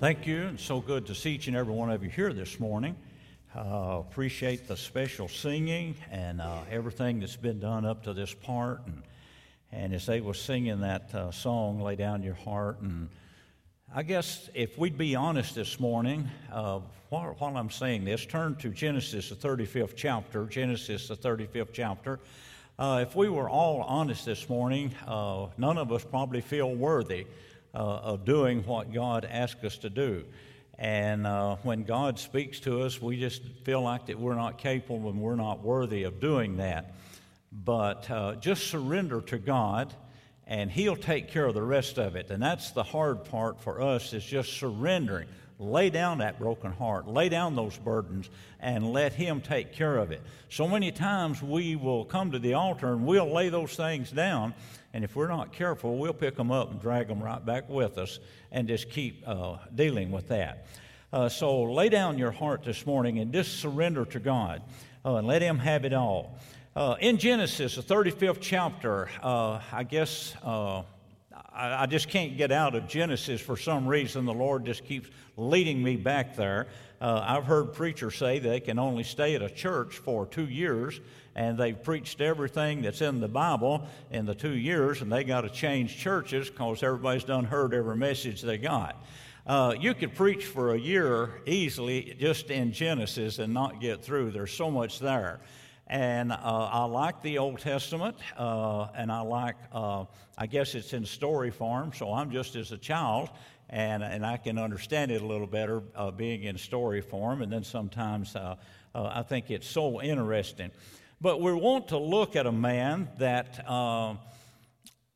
Thank you. and so good to see each and every one of you here this morning. Uh, appreciate the special singing and uh, everything that's been done up to this part. And, and as they were singing that uh, song, Lay Down Your Heart. And I guess if we'd be honest this morning, uh, while, while I'm saying this, turn to Genesis, the 35th chapter. Genesis, the 35th chapter. Uh, if we were all honest this morning, uh, none of us probably feel worthy uh, of doing what God asks us to do. And uh, when God speaks to us, we just feel like that we're not capable and we're not worthy of doing that. But uh, just surrender to God, and He'll take care of the rest of it. And that's the hard part for us is just surrendering lay down that broken heart, lay down those burdens, and let Him take care of it. So many times we will come to the altar and we'll lay those things down, and if we're not careful, we'll pick them up and drag them right back with us and just keep uh, dealing with that. Uh, so lay down your heart this morning and just surrender to God uh, and let Him have it all. Uh, in Genesis, the 35th chapter, uh, I guess. Uh, I, just can't get out of Genesis for some reason. The Lord just keeps leading me back there. Uh, I've heard preachers say they can only stay at a church for two years, and they've preached everything that's in the Bible in the two years, and they got to change churches because everybody's done heard every message they got. Uh, you could preach for a year easily just in Genesis and not get through. There's so much there. And uh, I like the Old Testament, uh, and I like, uh, I guess it's in story form, so I'm just as a child, and, and I can understand it a little better uh, being in story form, and then sometimes uh, uh, I think it's so interesting. But we want to look at a man that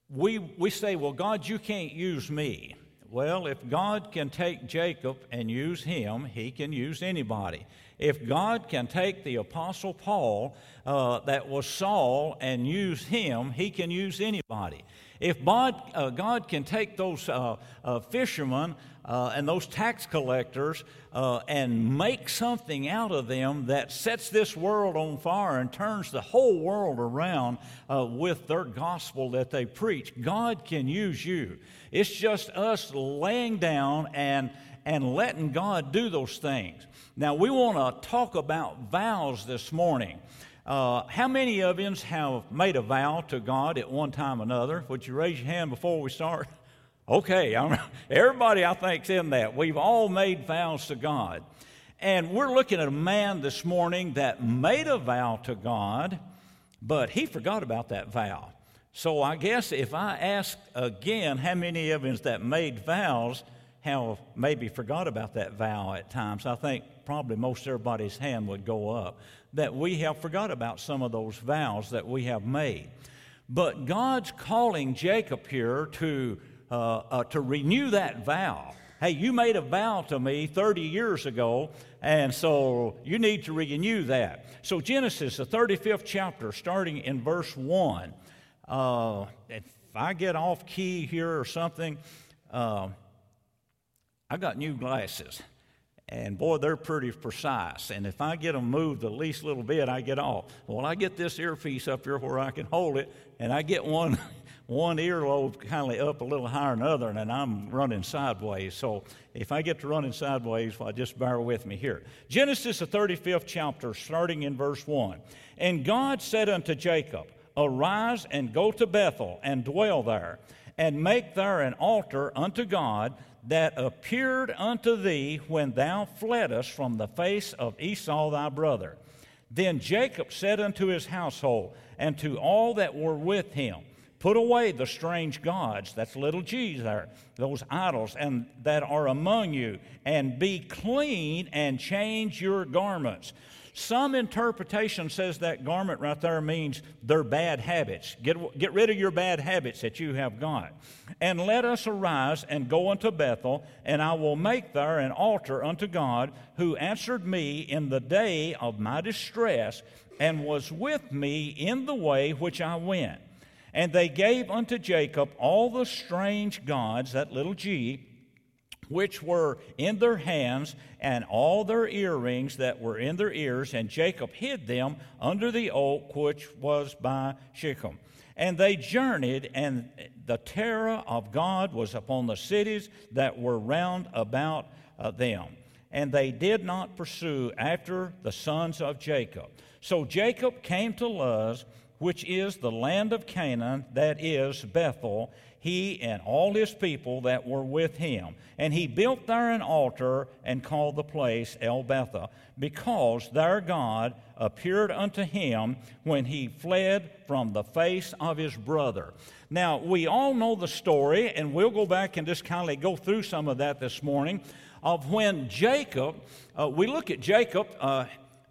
we, we say, well, God, you can't use me. Well, if God can take Jacob and use him, he can use anybody. If God can take the Apostle Paul, uh, that was Saul, and use him, he can use anybody. If God, uh, God can take those uh, uh fishermen uh, and those tax collectors uh, and make something out of them that sets this world on fire and turns the whole world around with their gospel that they preach, God can use you. It's just us laying down and, and letting God do those things. Now, we want to talk about vows this morning. Uh, how many of you have made a vow to God at one time or another? Would you raise your hand before we start? Okay, I'm, everybody I think's in that. We've all made vows to God. And we're looking at a man this morning that made a vow to God, but he forgot about that vow. So I guess if I ask again how many of us that made vows have maybe forgot about that vow at times, I think probably most everybody's hand would go up, that we have forgot about some of those vows that we have made. But God's calling Jacob here to, uh, uh, to renew that vow. Hey, you made a vow to me 30 years ago, and so you need to renew that. So, Genesis, the 35th chapter, starting in verse 1. Uh, if I get off key here or something, uh, I got new glasses. And boy, they're pretty precise. And if I get them moved the least little bit, I get off. Well, I get this earpiece up here where I can hold it, and I get one, one earlobe kind of up a little higher than the other, and I'm running sideways. So if I get to running sideways, well, just bear with me here. Genesis, the 35th chapter, starting in verse 1. And God said unto Jacob, Arise and go to Bethel and dwell there, and make there an altar unto God that appeared unto thee when thou fleddest from the face of Esau thy brother. Then Jacob said unto his household and to all that were with him, Put away the strange gods, that's little g's there, those idols, and that are among you, and be clean and change your garments. Some interpretation says that garment right there means their bad habits. Get, get rid of your bad habits that you have got. And let us arise and go unto Bethel, and I will make there an altar unto God, who answered me in the day of my distress, and was with me in the way which I went. And they gave unto Jacob all the strange gods, that little g, which were in their hands, and all their earrings that were in their ears, and Jacob hid them under the oak which was by Shechem. And they journeyed, and the terror of God was upon the cities that were round about uh, them. And they did not pursue after the sons of Jacob. So Jacob came to Luz, which is the land of Canaan, that is Bethel, he and all his people that were with him. And he built there an altar and called the place El Bethel, because their God appeared unto him when he fled from the face of his brother. Now, we all know the story, and we'll go back and just kind of go through some of that this morning of when Jacob, uh, we look at Jacob, uh,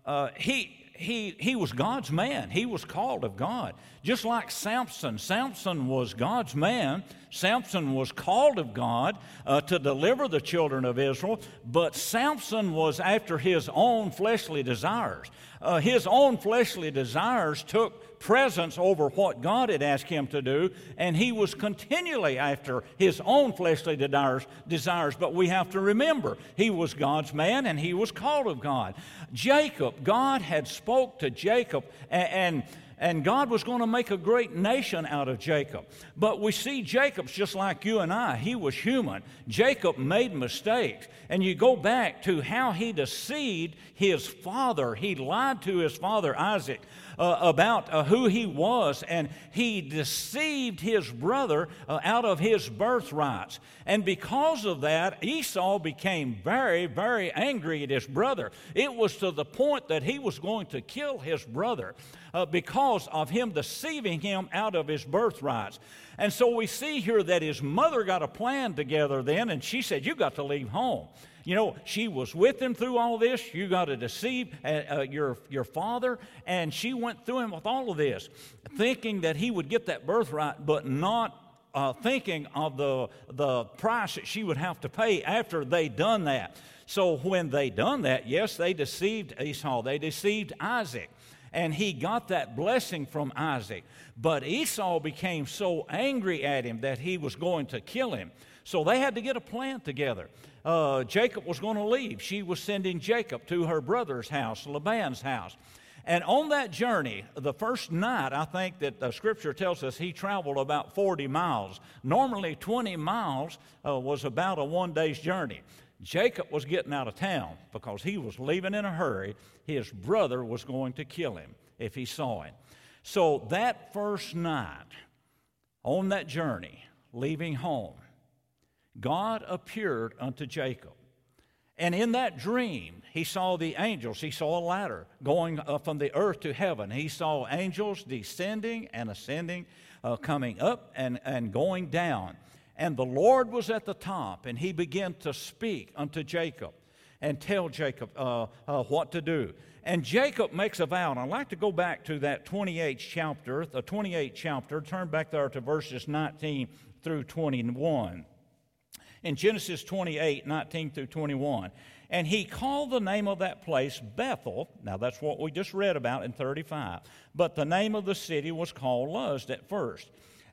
uh, he, he, he was God's man. He was called of God. Just like Samson. Samson was God's man. Samson was called of God uh, to deliver the children of Israel, but Samson was after his own fleshly desires. Uh, his own fleshly desires took presence over what God had asked him to do, and he was continually after his own fleshly desires. But we have to remember, he was God's man and he was called of God. Jacob, God had spoke to Jacob, and, and and God was going to make a great nation out of Jacob. But we see Jacob's just like you and I. He was human. Jacob made mistakes. And you go back to how he deceived his father. He lied to his father Isaac uh, about uh, who he was, and he deceived his brother uh, out of his birthrights. And because of that, Esau became very, very angry at his brother. It was to the point that he was going to kill his brother uh, because of him deceiving him out of his birthrights. And so we see here that his mother got a plan together then, and she said, You got to leave home. You know, she was with him through all this. You got to deceive uh, uh, your, your father. And she went through him with all of this, thinking that he would get that birthright, but not uh, thinking of the, the price that she would have to pay after they done that. So when they done that, yes, they deceived Esau. They deceived Isaac. And he got that blessing from Isaac. But Esau became so angry at him that he was going to kill him. So they had to get a plan together uh, Jacob was going to leave. She was sending Jacob to her brother's house, Laban's house. And on that journey, the first night, I think that the scripture tells us he traveled about 40 miles. Normally, 20 miles uh, was about a one day's journey. Jacob was getting out of town because he was leaving in a hurry. His brother was going to kill him if he saw him. So that first night, on that journey, leaving home, God appeared unto Jacob. And in that dream, he saw the angels. He saw a ladder going from the earth to heaven. He saw angels descending and ascending, uh, coming up and, and going down. And the Lord was at the top, and he began to speak unto Jacob and tell Jacob uh, uh, what to do. And Jacob makes a vow. And I'd like to go back to that 28th chapter, the 28th chapter, turn back there to verses 19 through 21 in Genesis 28 19 through 21. And he called the name of that place Bethel. Now, that's what we just read about in 35. But the name of the city was called Luz at first.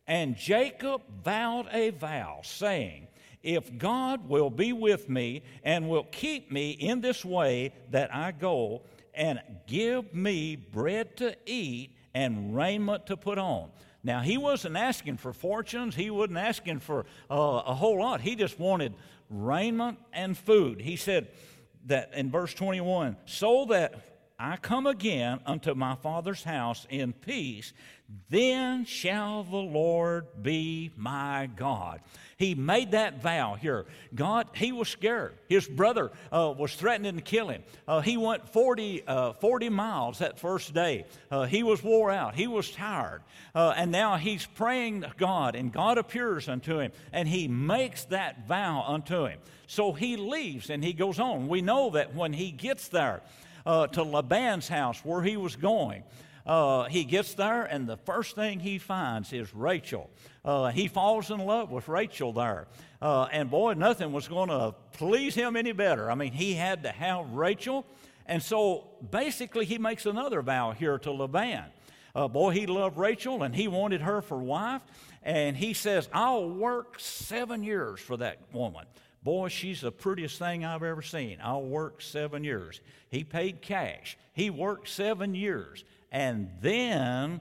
And Jacob vowed a vow, saying, If God will be with me and will keep me in this way that I go, and give me bread to eat and raiment to put on. Now, he wasn't asking for fortunes, he wasn't asking for uh, a whole lot. He just wanted raiment and food. He said that in verse 21 so that I come again unto my father's house in peace, then shall the Lord be my God. He made that vow here. God, he was scared. His brother uh, was threatening to kill him. Uh, he went 40, uh, 40 miles that first day. Uh, he was wore out. He was tired. Uh, and now he's praying to God, and God appears unto him, and he makes that vow unto him. So he leaves and he goes on. We know that when he gets there uh, to Laban's house where he was going, uh, he gets there, and the first thing he finds is Rachel. Uh, he falls in love with Rachel there. Uh, and boy, nothing was going to please him any better. I mean, he had to have Rachel. And so basically, he makes another vow here to Laban. Uh, boy, he loved Rachel and he wanted her for wife. And he says, I'll work seven years for that woman. Boy, she's the prettiest thing I've ever seen. I'll work seven years. He paid cash. He worked seven years. And then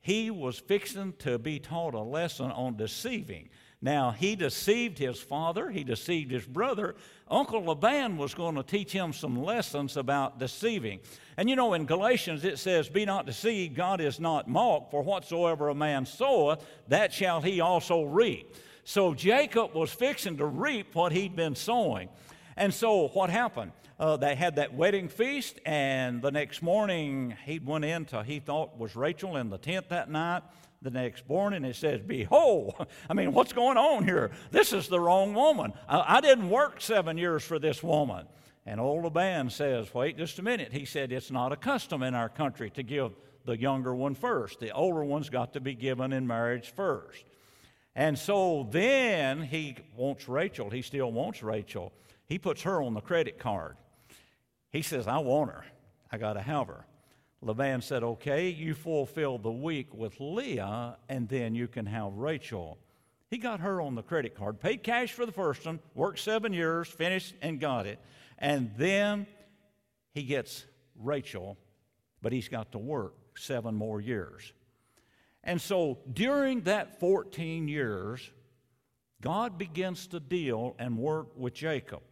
he was fixing to be taught a lesson on deceiving. Now, he deceived his father, he deceived his brother. Uncle Laban was going to teach him some lessons about deceiving. And you know, in Galatians it says, Be not deceived, God is not mocked, for whatsoever a man soweth, that shall he also reap. So Jacob was fixing to reap what he'd been sowing. And so what happened? Uh, they had that wedding feast, and the next morning he went into, he thought was Rachel in the tent that night the next morning it says, Behold, I mean, what's going on here? This is the wrong woman. I, I didn't work seven years for this woman. And old Laban says, Wait just a minute. He said, It's not a custom in our country to give the younger one first. The older one's got to be given in marriage first. And so then he wants Rachel. He still wants Rachel. He puts her on the credit card. He says, I want her. I got to have her. Laban said, Okay, you fulfill the week with Leah, and then you can have Rachel. He got her on the credit card, paid cash for the first one, worked seven years, finished, and got it. And then he gets Rachel, but he's got to work seven more years. And so during that 14 years, God begins to deal and work with Jacob.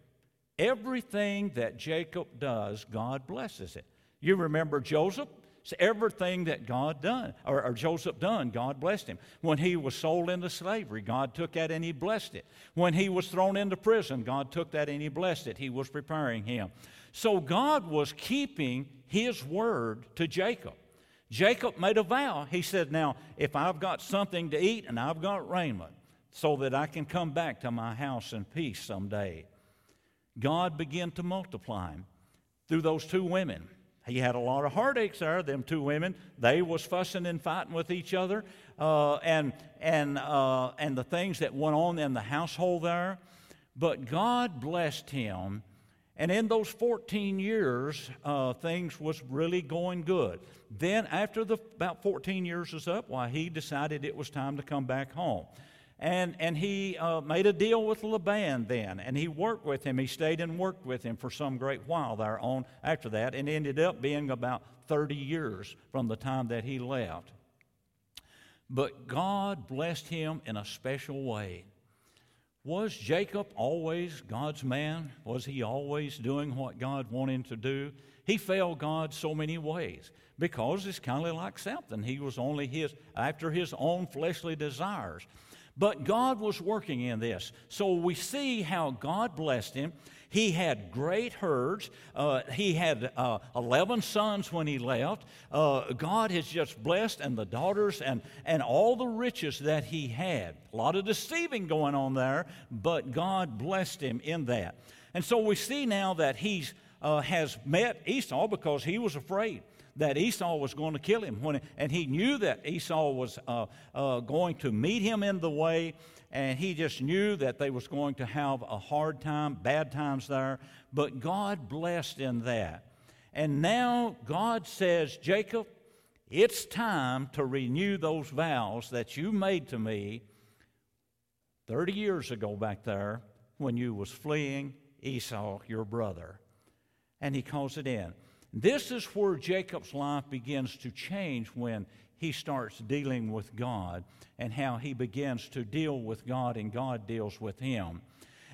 Everything that Jacob does, God blesses it. You remember Joseph? So everything that God done, or, or, Joseph done, God blessed him. When he was sold into slavery, God took that and he blessed it. When he was thrown into prison, God took that and he blessed it. He was preparing him. So God was keeping his word to Jacob. Jacob made a vow. He said, Now, if I've got something to eat and I've got raiment, so that I can come back to my house in peace someday, God began to multiply him through those two women. He had a lot of heartaches there, them two women. They was fussing and fighting with each other. Uh, and, and, uh, and the things that went on in the household there. But God blessed him. And in those 14 years, uh, things was really going good. Then, after the, about 14 years was up, why, he decided it was time to come back home. And, and he uh, made a deal with Laban then, and he worked with him. He stayed and worked with him for some great while there on after that, and ended up being about 30 years from the time that he left. But God blessed him in a special way. Was Jacob always God's man? Was he always doing what God wanted him to do? He failed God so many ways because it's kind of like something. He was only his after his own fleshly desires. But God was working in this. So we see how God blessed him. He had great herds. Uh, he had uh, 11 sons when he left. Uh, God has just blessed, and the daughters, and, and all the riches that he had. A lot of deceiving going on there, but God blessed him in that. And so we see now that he uh, has met Esau because he was afraid that Esau was going to kill him. When, and he knew that Esau was uh, uh, going to meet him in the way, and he just knew that they was going to have a hard time, bad times there. But God blessed in that. And now God says, Jacob, it's time to renew those vows that you made to me 30 years ago back there when you was fleeing Esau, your brother. And he calls it in. This is where Jacob's life begins to change when he starts dealing with God and how he begins to deal with God and God deals with him.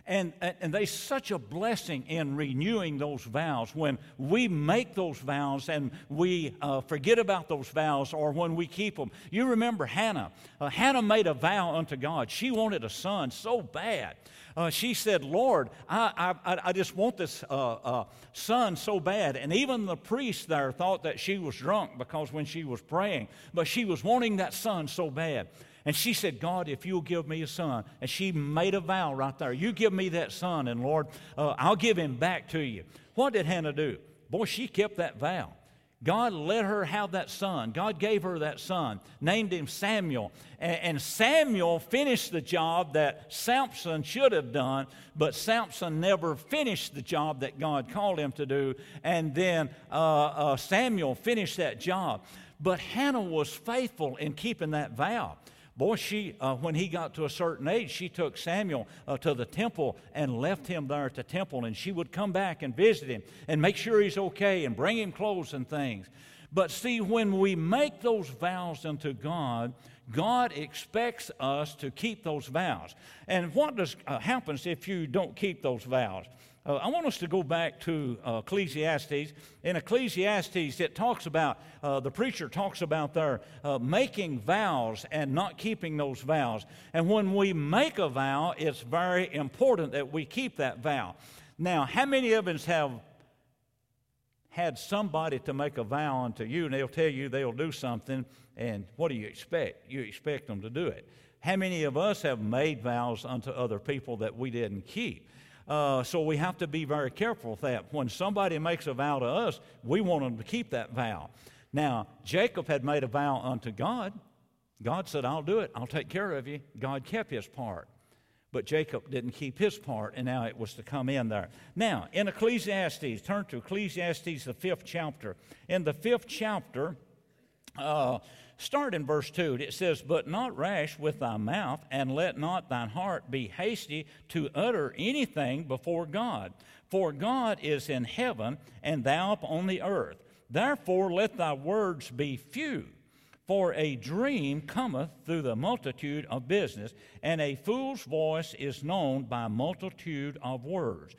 And, and there's such a blessing in renewing those vows when we make those vows and we uh, forget about those vows or when we keep them. You remember Hannah. Uh, Hannah made a vow unto God. She wanted a son so bad. Uh, she said, Lord, I, I, I just want this uh, uh, son so bad. And even the priest there thought that she was drunk because when she was praying, but she was wanting that son so bad. And she said, God, if you'll give me a son. And she made a vow right there. You give me that son, and Lord, uh, I'll give him back to you. What did Hannah do? Boy, she kept that vow. God let her have that son. God gave her that son, named him Samuel. And, Samuel finished the job that Samson should have done, but Samson never finished the job that God called him to do. And then uh, uh, Samuel finished that job. But Hannah was faithful in keeping that vow. Boy, she, uh, when he got to a certain age, she took Samuel uh, to the temple and left him there at the temple, and she would come back and visit him and make sure he's okay and bring him clothes and things. But see, when we make those vows unto God, God expects us to keep those vows. And what does, uh, happens if you don't keep those vows? Uh, I want us to go back to uh, Ecclesiastes. In Ecclesiastes, it talks about, uh, the preacher talks about their uh, making vows and not keeping those vows. And when we make a vow, it's very important that we keep that vow. Now, how many of us have had somebody to make a vow unto you and they'll tell you they'll do something, and what do you expect? You expect them to do it. How many of us have made vows unto other people that we didn't keep? Uh, so we have to be very careful with that. When somebody makes a vow to us, we want them to keep that vow. Now, Jacob had made a vow unto God. God said, I'll do it, I'll take care of you. God kept his part. But Jacob didn't keep his part, and now it was to come in there. Now, in Ecclesiastes, turn to Ecclesiastes, the fifth chapter. In the fifth chapter, uh, start in verse 2. It says, But not rash with thy mouth, and let not thine heart be hasty to utter anything before God. For God is in heaven, and thou upon the earth. Therefore, let thy words be few. For a dream cometh through the multitude of business, and a fool's voice is known by multitude of words.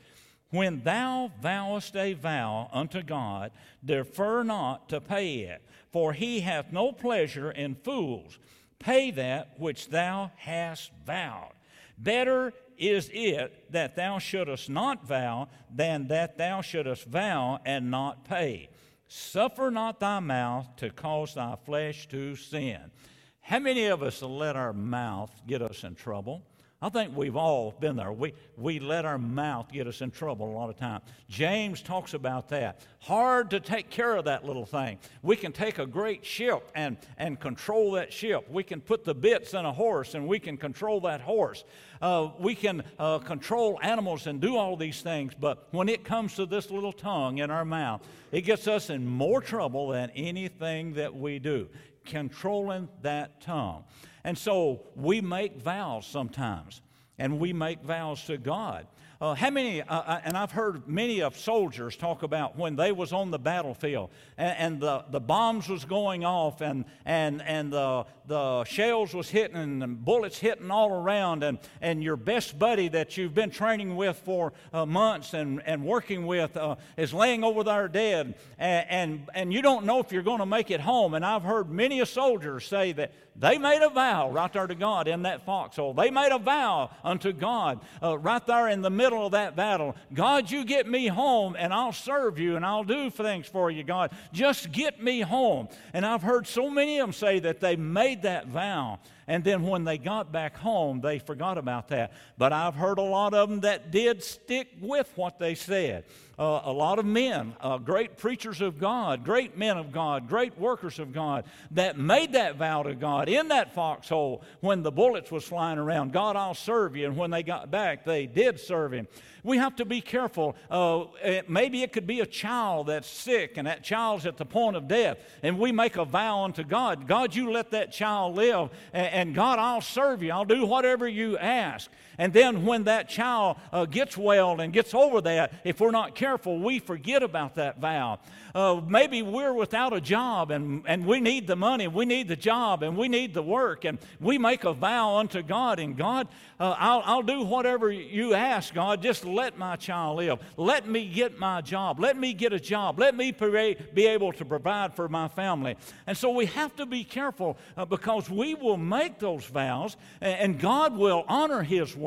When thou vowest a vow unto God, defer not to pay it, for he hath no pleasure in fools. Pay that which thou hast vowed. Better is it that thou shouldest not vow than that thou shouldest vow and not pay. Suffer not thy mouth to cause thy flesh to sin. How many of us let our mouth get us in trouble? I think we've all been there. We, we let our mouth get us in trouble a lot of times. James talks about that. Hard to take care of that little thing. We can take a great ship and, and control that ship. We can put the bits in a horse and we can control that horse. Uh, we can uh, control animals and do all these things, but when it comes to this little tongue in our mouth, it gets us in more trouble than anything that we do. Controlling that tongue. And so we make vows sometimes, and we make vows to God. Uh, how many, uh, uh, and I've heard many of soldiers talk about when they was on the battlefield and, and the, the bombs was going off and, and, and the, the shells was hitting and the bullets hitting all around and, and your best buddy that you've been training with for uh, months and, and working with uh, is laying over there dead and, and, and you don't know if you're going to make it home. And I've heard many a soldier say that they made a vow right there to God in that foxhole. They made a vow unto God uh, right there in the middle of that battle. God, you get me home and I'll serve you and I'll do things for you, God. Just get me home. And I've heard so many of them say that they made that vow. And then when they got back home, they forgot about that. But I've heard a lot of them that did stick with what they said. Uh, a lot of men, uh, great preachers of God, great men of God, great workers of God, that made that vow to God in that foxhole when the bullets was flying around. God, I'll serve you. And when they got back, they did serve him. We have to be careful. Uh, it, maybe it could be a child that's sick and that child's at the point of death, and we make a vow unto God God, you let that child live, and, and God, I'll serve you. I'll do whatever you ask. And then when that child uh, gets well and gets over that, if we're not careful, we forget about that vow. Uh, maybe we're without a job and, and we need the money, we need the job, and we need the work, and we make a vow unto God, and God, uh, I'll, I'll do whatever you ask, God. Just let my child live. Let me get my job. Let me get a job. Let me be able to provide for my family. And so we have to be careful uh, because we will make those vows, and, and God will honor His word,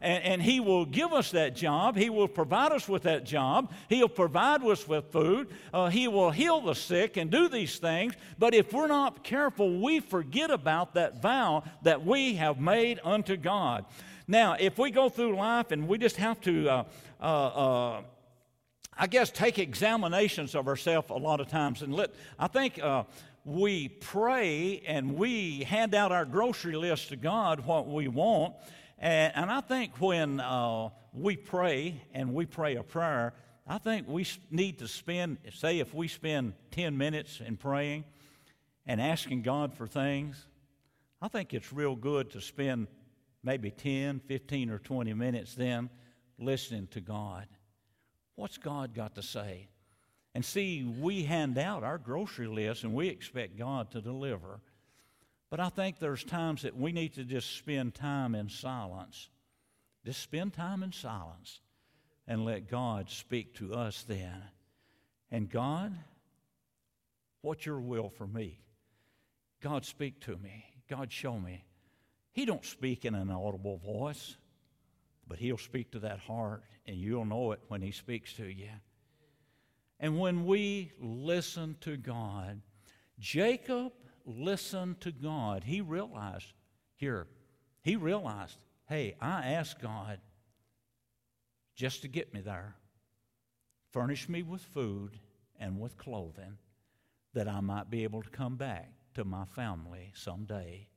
and, and He will give us that job. He will provide us with that job. He'll provide us with food. Uh, he will heal the sick and do these things. But if we're not careful, we forget about that vow that we have made unto God. Now, if we go through life and we just have to, uh, uh, uh I guess, take examinations of ourselves a lot of times, and let I think uh, we pray and we hand out our grocery list to God what we want. And, and I think when uh, we pray and we pray a prayer, I think we need to spend, say, if we spend 10 minutes in praying and asking God for things, I think it's real good to spend maybe 10, 15, or 20 minutes then listening to God. What's God got to say? And see, we hand out our grocery list and we expect God to deliver. But I think there's times that we need to just spend time in silence. Just spend time in silence and let God speak to us then. And God, what's your will for me? God, speak to me. God, show me. He don't speak in an audible voice, but he'll speak to that heart, and you'll know it when he speaks to you. And when we listen to God, Jacob listened to God. He realized, here, he realized, hey, I asked God just to get me there. Furnish me with food and with clothing that I might be able to come back to my family someday.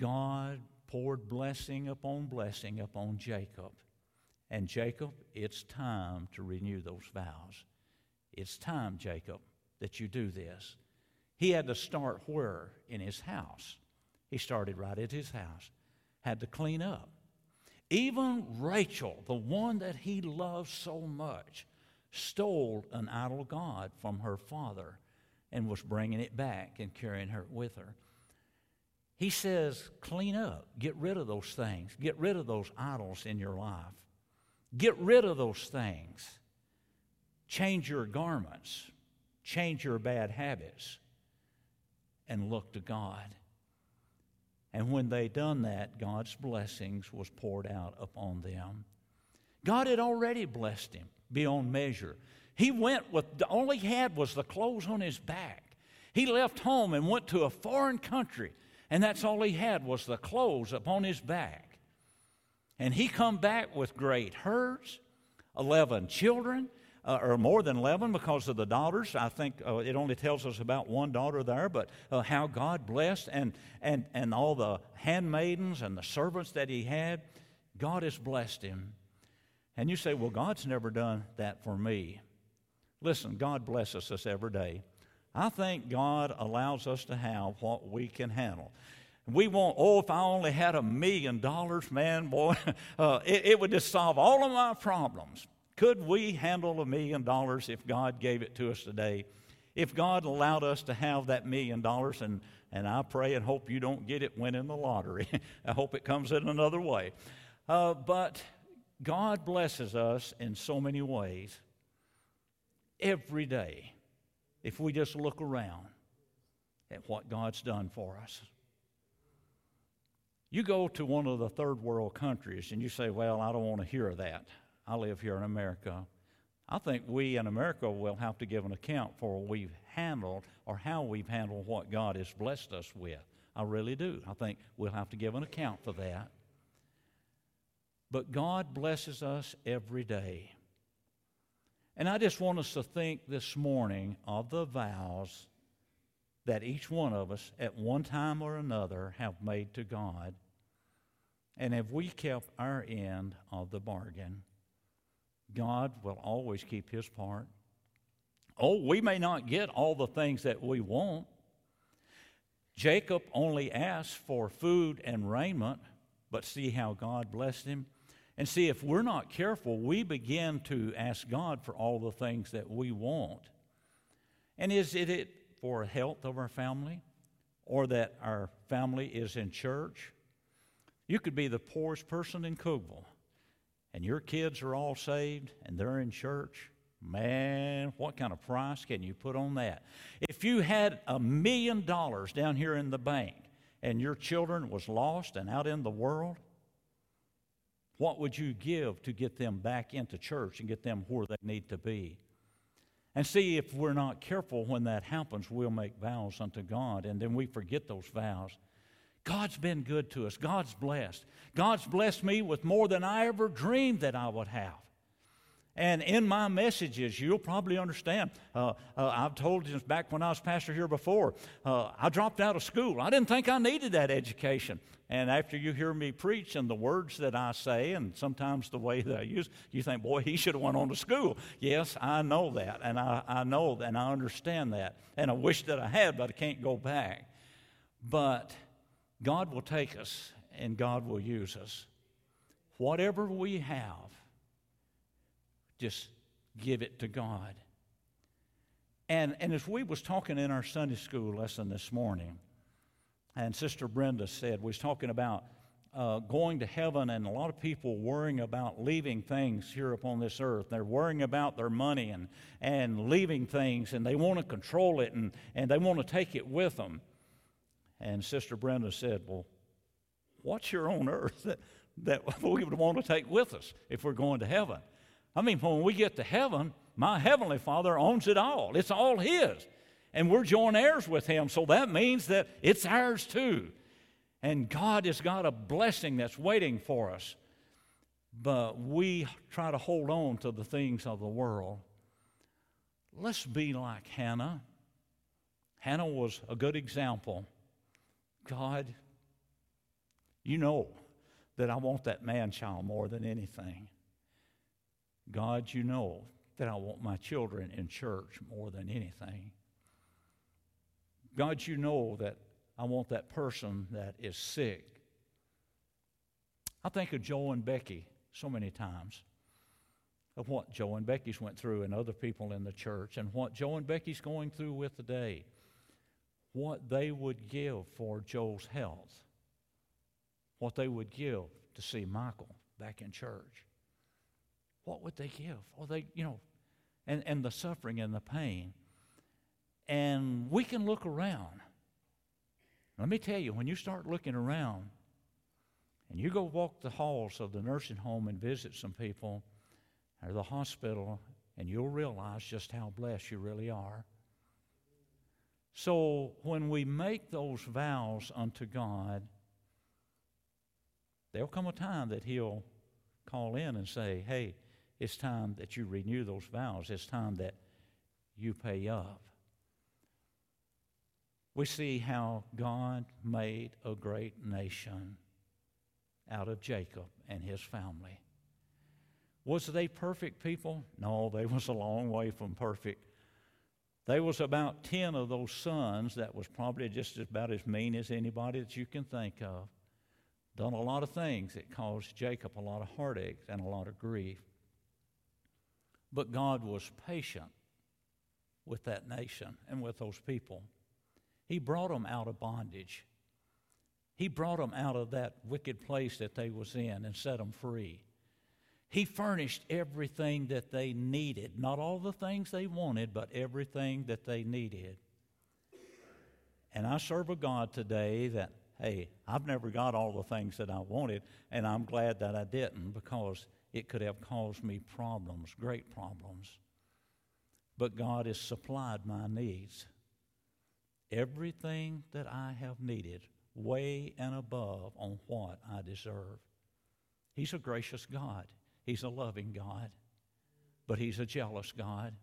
God poured blessing upon blessing upon Jacob. And Jacob, it's time to renew those vows. It's time, Jacob, that you do this. He had to start where? In his house. He started right at his house. Had to clean up. Even Rachel, the one that he loved so much, stole an idol god from her father and was bringing it back and carrying her with her. He says, clean up, get rid of those things, get rid of those idols in your life, get rid of those things, change your garments, change your bad habits, and look to God. And when they done that, God's blessings was poured out upon them. God had already blessed him beyond measure. He went with, the, all he had was the clothes on his back. He left home and went to a foreign country, and that's all he had was the clothes upon his back. And he come back with great herds, 11 children, uh, or more than 11 because of the daughters. I think uh, it only tells us about one daughter there, but uh, how God blessed and, and, and all the handmaidens and the servants that he had. God has blessed him. And you say, well, God's never done that for me. Listen, God blesses us every day. I think God allows us to have what we can handle. We want, oh, if I only had a million dollars, man, boy, uh, it, it would just solve all of my problems. Could we handle a million dollars if God gave it to us today? If God allowed us to have that million dollars, and, and I pray and hope you don't get it winning the lottery. I hope it comes in another way. Uh, but God blesses us in so many ways every day if we just look around at what God's done for us. You go to one of the third world countries and you say, Well, I don't want to hear that. I live here in America. I think we in America will have to give an account for what we've handled or how we've handled what God has blessed us with. I really do. I think we'll have to give an account for that. But God blesses us every day. And I just want us to think this morning of the vows that each one of us at one time or another have made to God. And have we kept our end of the bargain? God will always keep his part. Oh, we may not get all the things that we want. Jacob only asked for food and raiment, but see how God blessed him. And see, if we're not careful, we begin to ask God for all the things that we want. And is it it for health of our family or that our family is in church? You could be the poorest person in Cookeville and your kids are all saved and they're in church, man, what kind of price can you put on that? If you had a million dollars down here in the bank and your children was lost and out in the world, what would you give to get them back into church and get them where they need to be? And see, if we're not careful when that happens, we'll make vows unto God and then we forget those vows. God's been good to us. God's blessed. God's blessed me with more than I ever dreamed that I would have. And in my messages, you'll probably understand. Uh, uh, I've told you back when I was pastor here before, uh, I dropped out of school. I didn't think I needed that education. And after you hear me preach and the words that I say, and sometimes the way that I use, you think, boy, he should have went on to school. Yes, I know that, and I, I know that, and I understand that, and I wish that I had, but I can't go back. But God will take us and God will use us. Whatever we have, just give it to God And, and as we was talking in our Sunday school lesson this morning, and Sister Brenda said, we was talking about uh, going to heaven and a lot of people worrying about leaving things here upon this earth. They're worrying about their money and, and leaving things, and they want to control it and, and they want to take it with them. And Sister Brenda said, Well, what's here on earth that, that we would want to take with us if we're going to heaven? I mean, when we get to heaven, my Heavenly Father owns it all, it's all His. And we're joint heirs with Him, so that means that it's ours too. And God has got a blessing that's waiting for us. But we try to hold on to the things of the world. Let's be like Hannah. Hannah was a good example. God, you know that I want that man child more than anything. God, you know that I want my children in church more than anything. God, you know that I want that person that is sick. I think of Joe and Becky so many times of what Joe and Becky's went through and other people in the church and what Joe and Becky's going through with today. What they would give for Joel's health. What they would give to see Michael back in church. What would they give? Or they, you know, and, and the suffering and the pain. And we can look around let me tell you, when you start looking around and you go walk the halls of the nursing home and visit some people or the hospital, and you'll realize just how blessed you really are. So when we make those vows unto God, there'll come a time that He'll call in and say, Hey, it's time that you renew those vows. It's time that you pay up we see how God made a great nation out of Jacob and his family. Was they perfect people? No, they was a long way from perfect. There was about 10 of those sons that was probably just about as mean as anybody that you can think of. Done a lot of things that caused Jacob a lot of heartache and a lot of grief. But God was patient with that nation and with those people. He brought them out of bondage. He brought them out of that wicked place that they was in and set them free. He furnished everything that they needed, not all the things they wanted, but everything that they needed. And I serve a God today that, hey, I've never got all the things that I wanted, and I'm glad that I didn't because it could have caused me problems, great problems. But God has supplied my needs everything that I have needed, way and above on what I deserve. He's a gracious God, He's a loving God, but He's a jealous God.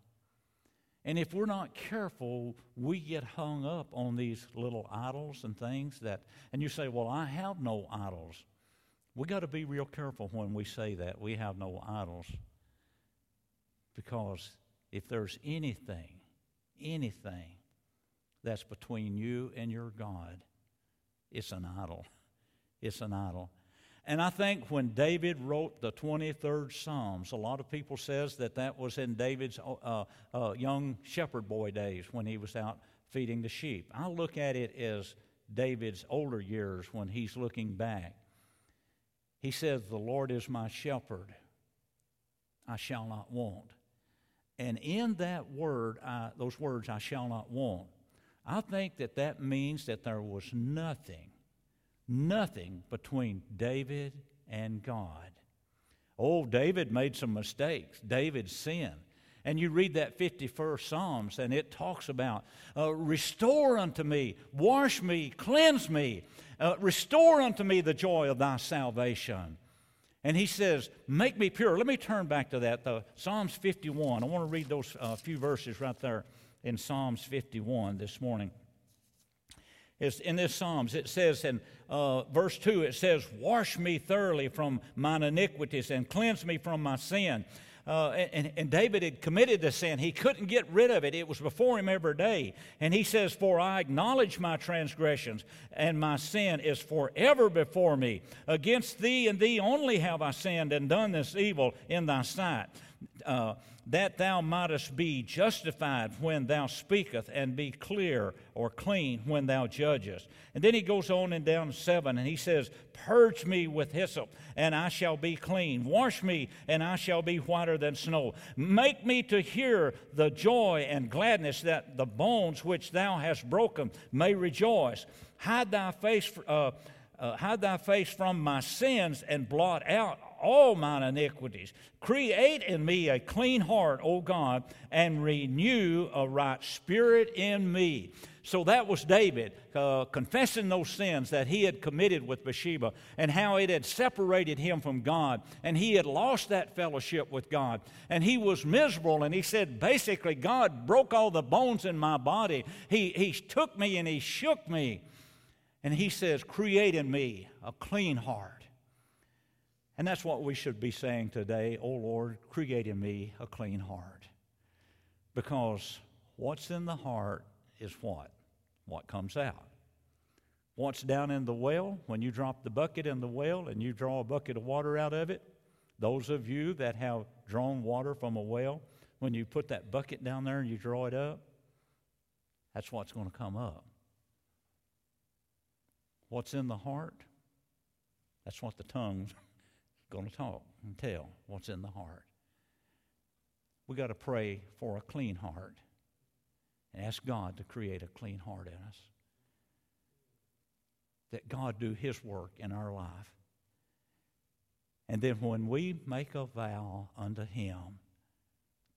And if we're not careful, we get hung up on these little idols and things that, and you say, Well, I have no idols. We got to be real careful when we say that. We have no idols. Because if there's anything, anything that's between you and your God, it's an idol. It's an idol. And I think when David wrote the 23rd Psalms, a lot of people says that that was in David's uh, uh, young shepherd boy days when he was out feeding the sheep. I look at it as David's older years when he's looking back. He says, The Lord is my shepherd, I shall not want. And in that word, I, those words, I shall not want, I think that that means that there was nothing, nothing between David and God. Oh, David made some mistakes. David sinned. And you read that 51st Psalms, and it talks about uh, restore unto me, wash me, cleanse me, uh, restore unto me the joy of thy salvation. And he says, Make me pure. Let me turn back to that, the Psalms 51. I want to read those uh, few verses right there in Psalms 51 this morning. It's in this Psalms, it says in uh, verse 2, it says, Wash me thoroughly from mine iniquities and cleanse me from my sin. Uh, and, and, David had committed the sin. He couldn't get rid of it. It was before him every day. And he says, For I acknowledge my transgressions, and my sin is forever before me. Against thee and thee only have I sinned and done this evil in thy sight uh, that thou mightest be justified when thou speakest, and be clear or clean when thou judgest. And then he goes on and down seven, and he says, Purge me with hyssop, and I shall be clean. Wash me, and I shall be whiter than snow. Make me to hear the joy and gladness that the bones which thou hast broken may rejoice. Hide thy face. Uh, uh, hide thy face from my sins and blot out all mine iniquities. Create in me a clean heart, O God, and renew a right spirit in me. So that was David uh, confessing those sins that he had committed with Bathsheba and how it had separated him from God. And he had lost that fellowship with God. And he was miserable. And he said, basically, God broke all the bones in my body. He, he took me and he shook me. And he says, Create in me a clean heart and that's what we should be saying today. Oh Lord, create in me a clean heart. Because what's in the heart is what? What comes out. What's down in the well, when you drop the bucket in the well and you draw a bucket of water out of it, those of you that have drawn water from a well, when you put that bucket down there and you draw it up, that's what's going to come up. What's in the heart? That's what the tongue going to talk and tell what's in the heart. We got to pray for a clean heart and ask God to create a clean heart in us. That God do His work in our life. And then when we make a vow unto Him,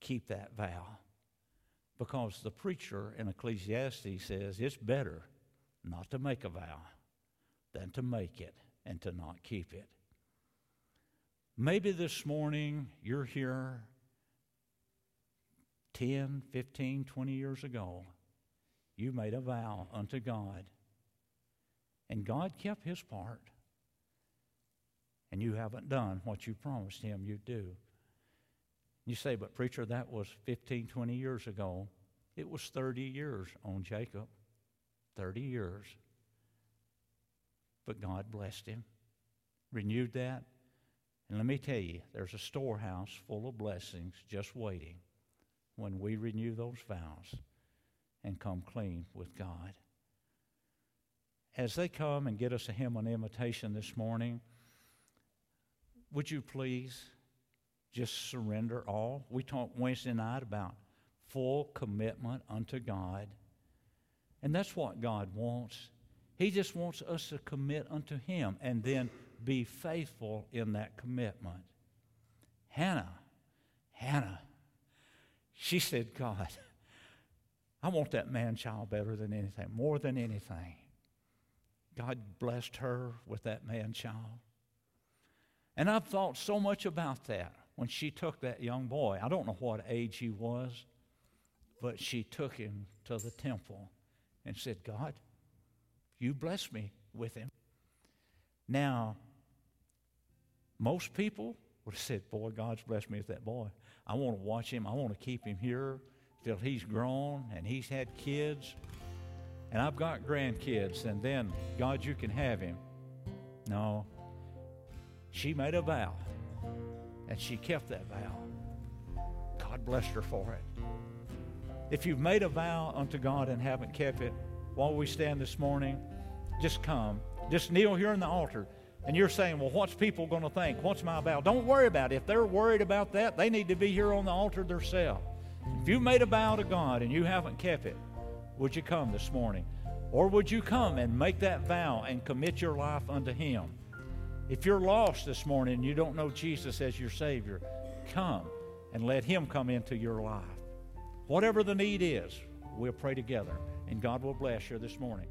keep that vow. Because the preacher in Ecclesiastes says it's better not to make a vow than to make it and to not keep it. Maybe this morning you're here 10, 15, 20 years ago. You made a vow unto God. And God kept his part. And you haven't done what you promised him you'd do. You say, but preacher, that was 15, 20 years ago. It was 30 years on Jacob. 30 years. But God blessed him, renewed that, and let me tell you, there's a storehouse full of blessings just waiting when we renew those vows and come clean with God. As they come and get us a hymn on invitation this morning, would you please just surrender all? We talked Wednesday night about full commitment unto God. And that's what God wants. He just wants us to commit unto Him and then be faithful in that commitment. Hannah, Hannah, she said, God, I want that man child better than anything, more than anything. God blessed her with that man child. And I've thought so much about that when she took that young boy. I don't know what age he was, but she took him to the temple and said, God, you bless me with him. Now, most people would have said, Boy, God's blessed me with that boy. I want to watch him. I want to keep him here till he's grown and he's had kids. And I've got grandkids, and then, God, you can have him. No. She made a vow, and she kept that vow. God blessed her for it. If you've made a vow unto God and haven't kept it, while we stand this morning, just come. Just kneel here in the altar. And you're saying, well, what's people going to think? What's my vow? Don't worry about it. If they're worried about that, they need to be here on the altar themselves. If you made a vow to God and you haven't kept it, would you come this morning? Or would you come and make that vow and commit your life unto Him? If you're lost this morning and you don't know Jesus as your Savior, come and let Him come into your life. Whatever the need is, we'll pray together, and God will bless you this morning.